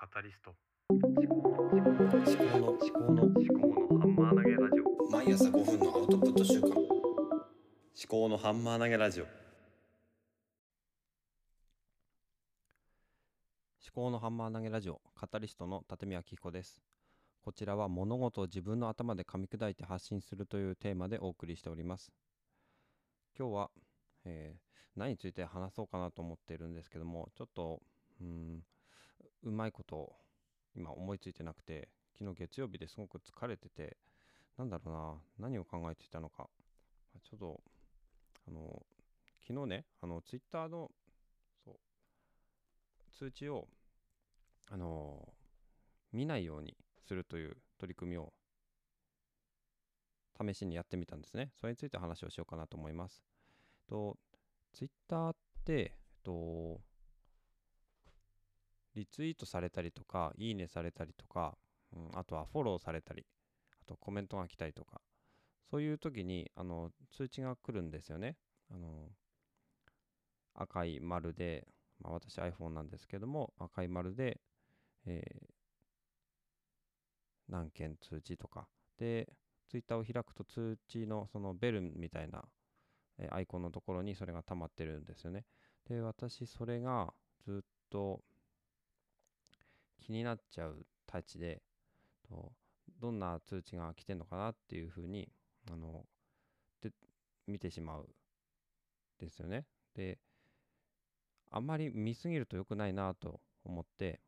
カタリスト。思考の思考の思考の思考のハンマー投げラジオ。毎朝5分のアウトプット週間。思考のハンマー投げラジオ。思考のハンマー投げラジオカタリストの立見明彦です。こちらは物事を自分の頭で噛み砕いて発信するというテーマでお送りしております。今日は、えー、何について話そうかなと思っているんですけどもちょっとうんうまいこと今思いついてなくて昨日月曜日ですごく疲れててなんだろうな何を考えていたのかちょっとあの昨日ねあのツイッターのそう通知をあの見ないようにするという取り組みを試しにやってみたんですね。それについて話をしようかなと思います。とツイッターって、えっと、リツイートされたりとか、いいねされたりとか、うん、あとはフォローされたり、あとコメントが来たりとか、そういう時にあの通知が来るんですよね。あの赤い丸で、まあ、私 iPhone なんですけども、赤い丸で、えー、何件通知とか。で、Twitter を開くと通知のそのベルみたいな、えー、アイコンのところにそれが溜まってるんですよね。で、私それがずっと気になっちゃうたちでとどんな通知が来てんのかなっていうふうにあので見てしまうですよね。であんまり見すぎると良くないなと思って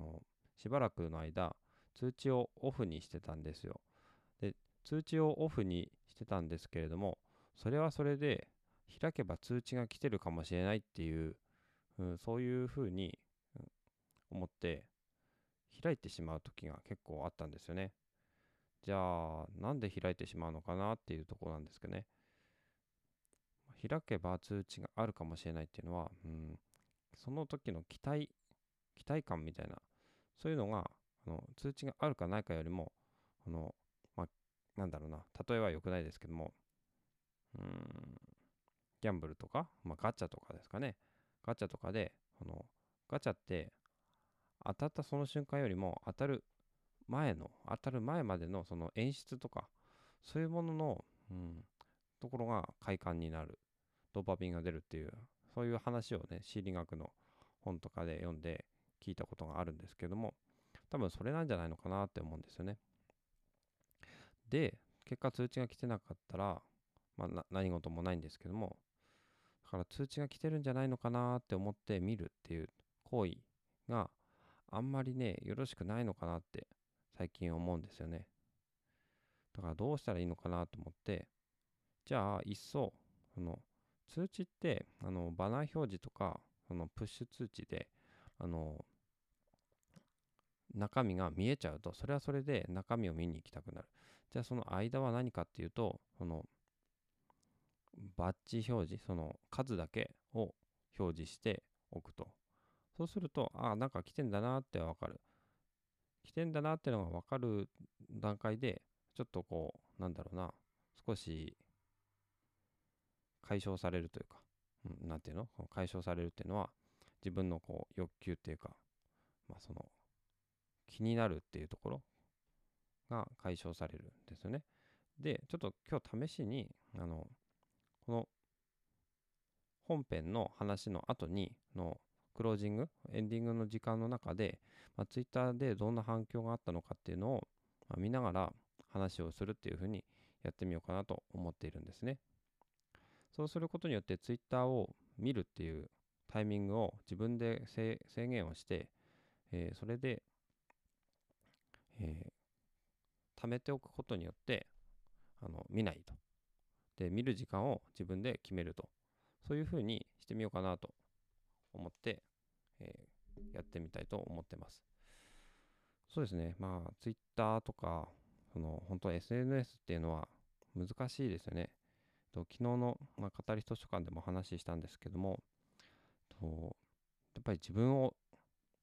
あのしばらくの間通知をオフにしてたんですよ。で通知をオフにしてたんですけれどもそれはそれで開けば通知が来てるかもしれないっていう、うん、そういうふうに思って開いてしまう時が結構あったんですよね。じゃあ、なんで開いてしまうのかなっていうところなんですけどね。開けば通知があるかもしれないっていうのは、うん、その時の期待、期待感みたいな、そういうのが、あの通知があるかないかよりも、あの、まあ、なんだろうな、例えは良くないですけども、うん、ギャンブルとか、まあ、ガチャとかですかね。ガチャとかで、あのガチャって当たったその瞬間よりも当たる前の当たる前までのその演出とかそういうものの、うん、ところが快感になる。ドーパミンが出るっていうそういう話をね心理学の本とかで読んで聞いたことがあるんですけども多分それなんじゃないのかなって思うんですよね。で結果通知が来てなかったら、まあ、何事もないんですけどもだから通知が来てるんじゃないのかなって思って見るっていう行為があんまりね、よろしくないのかなって最近思うんですよね。だからどうしたらいいのかなと思って、じゃあ、いっそ、その通知って、あの、バナー表示とか、そのプッシュ通知で、あの、中身が見えちゃうと、それはそれで中身を見に行きたくなる。じゃあその間は何かっていうと、そのバッジ表示、その数だけを表示しておくと。そうすると、ああ、なんか来てんだなってわかる。来てんだなってのがわかる段階で、ちょっとこう、なんだろうな、少し解消されるというか、うん、なんていうの？解消されるっていうのは、自分のこう欲求っていうか、まあその、気になるっていうところが解消されるんですよね。で、ちょっと今日試しに、あの、この本編の話の後にのクロージング、エンディングの時間の中で、まあ、Twitter でどんな反響があったのかっていうのを、まあ、見ながら話をするっていうふうにやってみようかなと思っているんですね。そうすることによって Twitter を見るっていうタイミングを自分で制限をして、えー、それで、えー、貯めておくことによってあの見ないと。で、見る時間を自分で決めると。そういうふうにしてみようかなと思って、えー、やってみたいと思ってます。そうですね。まあ、Twitter とか、その、本当 SNS っていうのは難しいですよね。と昨日の、まあ、語り図書館でも話したんですけども、とやっぱり自分を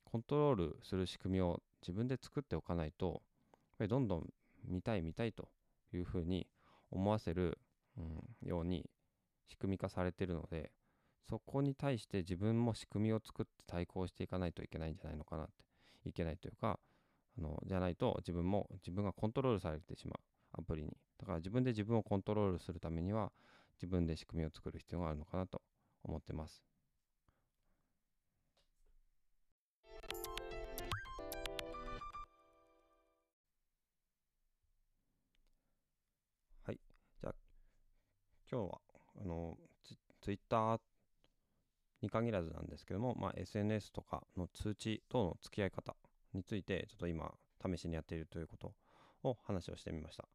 コントロールする仕組みを自分で作っておかないと、やっぱりどんどん見たい見たいというふうに思わせる、うん、ように仕組み化されているので、そこに対して自分も仕組みを作って対抗していかないといけないんじゃないのかなっていけないというか、あのじゃないと自分も自分がコントロールされてしまうアプリに。だから自分で自分をコントロールするためには自分で仕組みを作る必要があるのかなと思ってます。はい。じゃあ今日はあのツツイッターに限らずなんですけども、まあ、SNS とかの通知等の付き合い方についてちょっと今試しにやっているということを話をしてみました。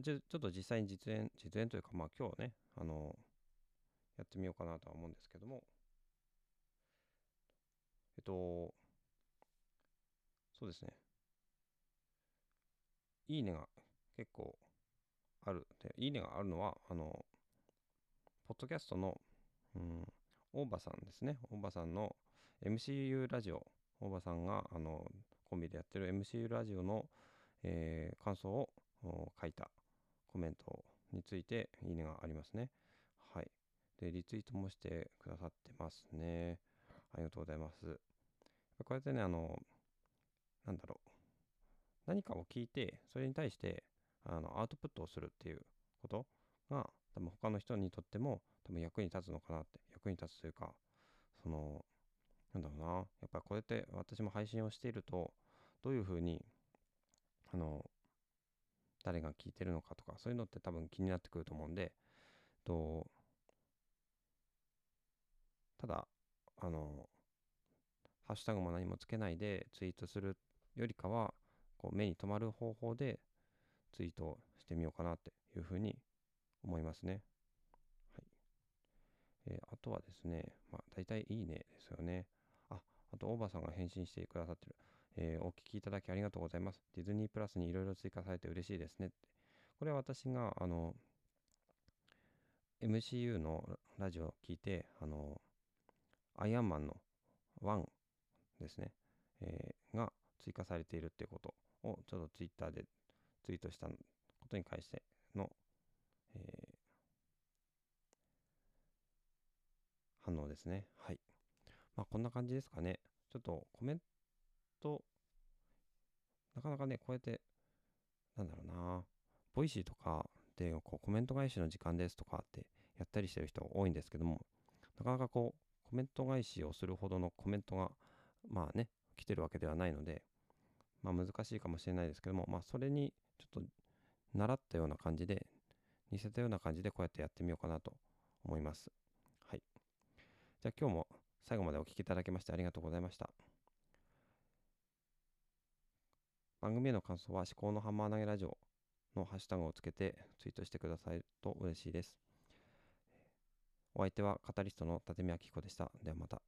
じゃあちょちょっと実際に実演、実演というか、まあ今日ね、あのやってみようかなとは思うんですけども、えっと、そうですね。いいねが結構ある。で、いいねがあるのは、あの、ポッドキャストの、うん、大場さんですね。大場さんの MCU ラジオ、大場さんがあのコンビでやってる MCU ラジオの、えー感想を書いたコメントについていいねがありますね。はい。で、リツイートもしてくださってますね。ありがとうございます。こうやってね、あの、なんだろう。何かを聞いて、それに対してあのアウトプットをするっていうことが、多分他の人にとっても多分役に立つのかなって、役に立つというか、その、なんだろうな、やっぱりこうやって私も配信をしていると、どういうふうに、あの、誰が聞いてるのかとか、そういうのって多分気になってくると思うんで、と、ただ、あの、ハッシュタグも何もつけないでツイートするよりかは、こう目に留まる方法でツイートしてみようかなっていうふうに思いますね。えーあとはですね、まあ、大体いいねですよね。あ、あと、大場さんが返信してくださってる。えーお聞きいただきありがとうございます。ディズニープラスにいろいろ追加されて嬉しいですねって。これは私が、あの、MCU のラジオを聞いて、あの、アイアンマンの1ですね、えーが追加されているっていうことをちょっとツイッターでツイートしたことに関しての、え反応ですね。はい。まあこんな感じですかね。ちょっとコメント、なかなかね、こうやって、なんだろうな、ボイシーとかでこうコメント返しの時間ですとかってやったりしてる人多いんですけども、なかなかこう、コメント返しをするほどのコメントが、まあね、来てるわけではないので、まあ難しいかもしれないですけども、まあそれにちょっと倣ったような感じで、似せたような感じでこうやってやってみようかなと思います。じゃあ今日も最後までお聴きいただきましてありがとうございました。番組への感想は思考のハンマー投げラジオのハッシュタグをつけてツイートしてくださると嬉しいです。お相手はカタリストの立見明彦でした。ではまた。